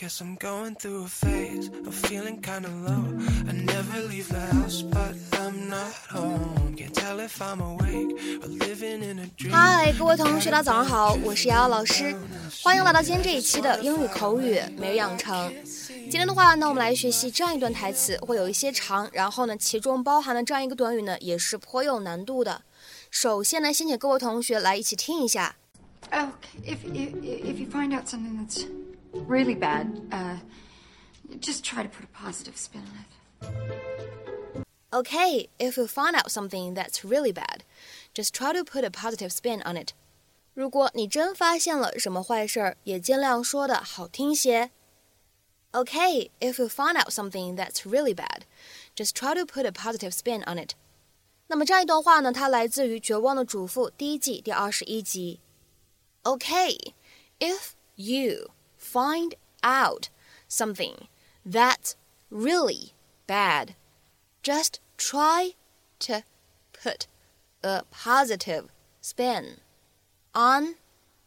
Guess I'm going through a phase of feeling kinda low. I never leave the house, but I'm not home. Can't tell if I'm awake or living in a dream. 嗨，各位同学，大家早上好，我是瑶瑶老师，欢迎来到今天这一期的英语口语每日养成。今天的话呢，我们来学习这样一段台词，会有一些长，然后呢，其中包含的这样一个短语呢，也是颇有难度的。首先呢，先请各位同学来一起听一下。Okay, if if if you find out something that's really bad, uh, just try to put a positive spin on it. Okay, if you find out something that's really bad, just try to put a positive spin on it. 如果你真发现了什么坏事儿，也尽量说的好听些。Okay, if you find out something that's really bad, just try to put a positive spin on it. 那么这样一段话呢，它来自于《绝望的主妇》第一季第二十一集。Okay, if you find out something that's really bad, just try to put a positive spin on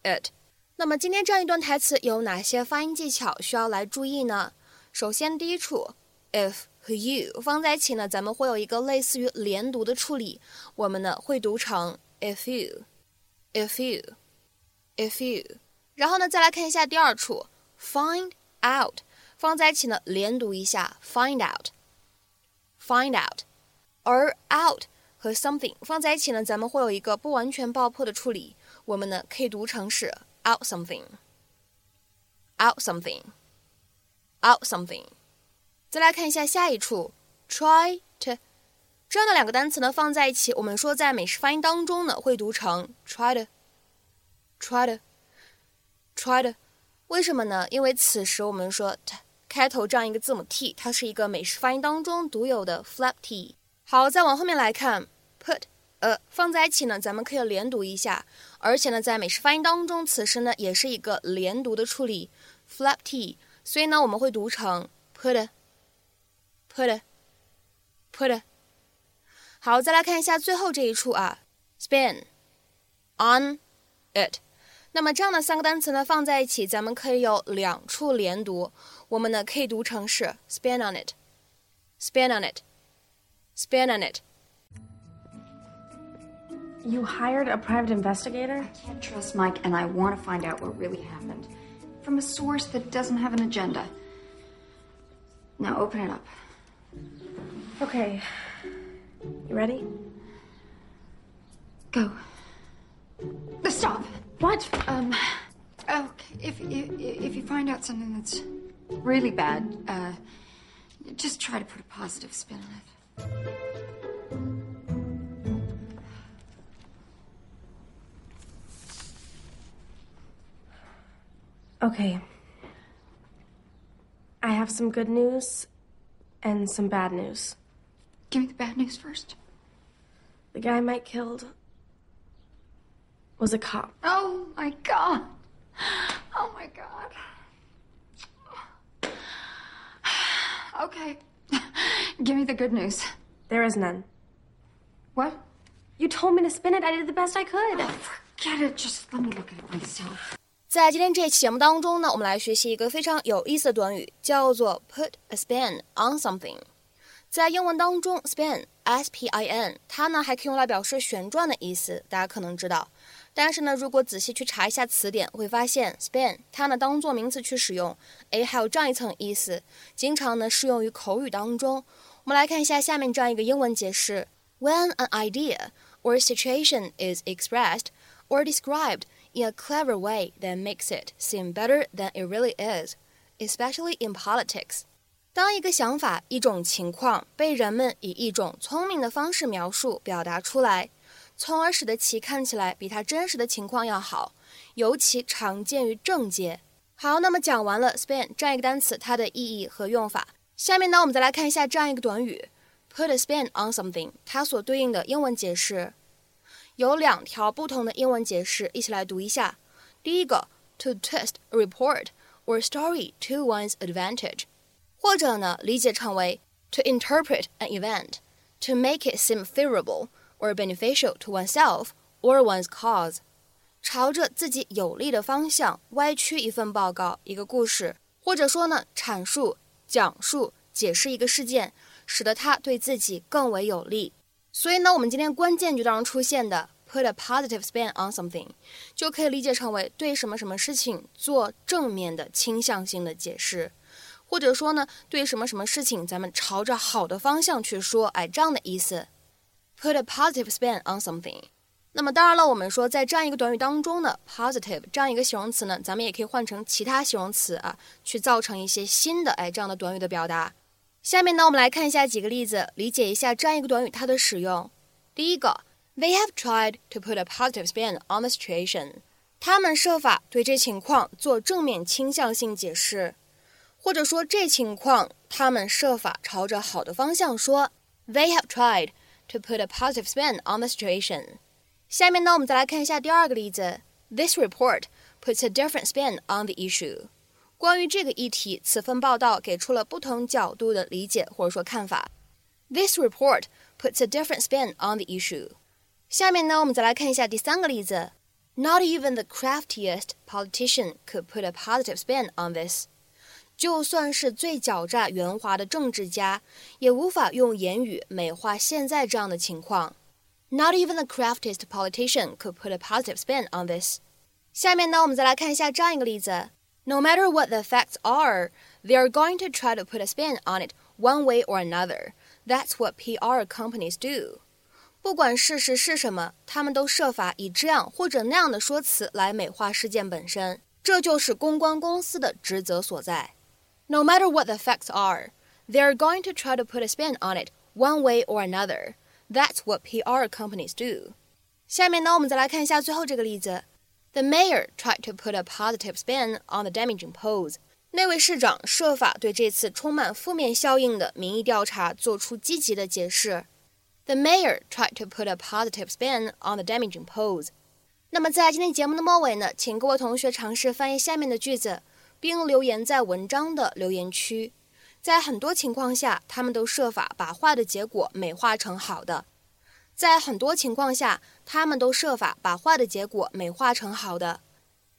it. 那么今天这样一段台词有哪些发音技巧需要来注意呢？首先，第一处 if 和 you 放在一起呢，咱们会有一个类似于连读的处理，我们呢会读成 if you，if you，if you。 然后呢，再来看一下第二处，find out，放在一起呢，连读一下，find out，find out。而 out 和 something 放在一起呢，咱们会有一个不完全爆破的处理，我们呢可以读成是 out something，out something，out something。再来看一下下一处，try to，这样的两个单词呢放在一起，我们说在美式发音当中呢会读成 try to，try to。try to，为什么呢？因为此时我们说 t 开头这样一个字母 t，它是一个美式发音当中独有的 flap t。好，再往后面来看，put a 放在一起呢，咱们可以连读一下，而且呢，在美式发音当中，此时呢也是一个连读的处理，flap t，所以呢我们会读成 put，put，put。好，再来看一下最后这一处啊，spin on it。 那么这样的三个单词呢，放在一起，咱们可以有两处连读。我们呢可以读成是 spin on it，spin on it，spin on it。You hired a private investigator? I can't trust Mike, and I want to find out what really happened from a source that doesn't have an agenda. Now open it up. Okay. You ready? Go. Stop. What? Um. Okay. If if if you find out something that's really bad, uh, just try to put a positive spin on it. Okay. I have some good news and some bad news. Give me the bad news first. The guy Mike killed was a cop. Oh my god. Oh my god. Okay. Give me the good news. There is none. What? You told me to spin it. I did the best I could. Oh, forget it. Just let me look at it myself. 在今天这期节目当中呢，我们来学习一个非常有意思的短语，叫做 put a spin on something。在英文当中，spin s p i n 它呢还可以用来表示旋转的意思，大家可能知道。 但是呢，如果仔细去查一下词典，会发现 spin 它呢当做名词去使用，诶，还有这样一层意思，经常呢适用于口语当中。我们来看一下下面这样一个英文解释：When an idea or situation is expressed or described in a clever way that makes it seem better than it really is, especially in politics. 当一个想法、一种情况被人们以一种聪明的方式描述、表达出来， 从而使得其看起来比它真实的情况要好，尤其常见于政界。好，那么讲完了 spin 这样一个单词它的意义和用法，下面呢我们再来看一下这样一个短语 put a spin on something，它所对应的英文解释。有两条不同的英文解释，一起来读一下。第一个，to twist a report or story to one's advantage，或者呢理解成为 to interpret an event to make it seem favorable or beneficial to oneself or one's cause，朝着自己有利的方向歪曲一份报告、一个故事，或者说呢，阐述、讲述、解释一个事件，使得它对自己更为有利。所以呢，我们今天关键句当中出现的 put a positive spin on something，就可以理解成为对什么什么事情做正面的倾向性的解释，或者说呢，对什么什么事情咱们朝着好的方向去说，哎，这样的意思。put a positive spin on something。那么当然了，我们说在这样一个短语当中呢，positive 这样一个形容词呢，咱们也可以换成其他形容词啊，去造成一些新的哎这样的短语的表达。下面呢，我们来看一下几个例子，理解一下这样一个短语它的使用。第一个，They have tried to put a positive spin on the situation。他们设法对这情况做正面倾向性解释，或者说这情况他们设法朝着好的方向说。They have tried to put a positive spin on the situation。下面呢，我们再来看一下第二个例子。This report puts a different spin on the issue。关于这个议题，此份报道给出了不同角度的理解或者说看法。This report puts a different spin on the issue。下面呢，我们再来看一下第三个例子。Not even the craftiest politician could put a positive spin on this。 就算是最狡诈圆滑的政治家，也无法用言语美化现在这样的情况。Not even the craftiest politician could put a positive spin on this。下面呢，我们再来看一下这样一个例子：No matter what the facts are, they are going to try to put a spin on it one way or another. That's what PR companies do. 不管事实是什么，他们都设法以这样或者那样的说辞来美化事件本身。这就是公关公司的职责所在。 No matter what the facts are, they are going to try to put a spin on it one way or another. That's what PR companies do. 下面呢，我们再来看一下最后这个例子。The mayor tried to put a positive spin on the damaging polls. 那位市长设法对这次充满负面效应的民意调查做出积极的解释。The mayor tried to put a positive spin on the damaging polls. 那么在今天节目的末尾呢，请各位同学尝试翻译下面的句子， 并留言在文章的留言区。在很多情况下，他们都设法把坏的结果美化成好的。在很多情况下，他们都设法把坏的结果美化成好的。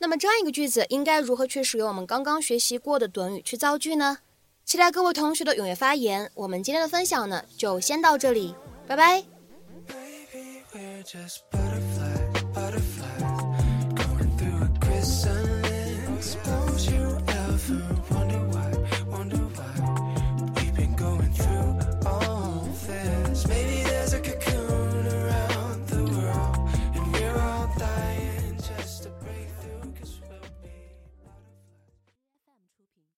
那么这样一个句子应该如何去使用我们刚刚学习过的短语去造句呢？期待各位同学的踊跃发言。我们今天的分享呢，就先到这里，拜拜。Maybe we're just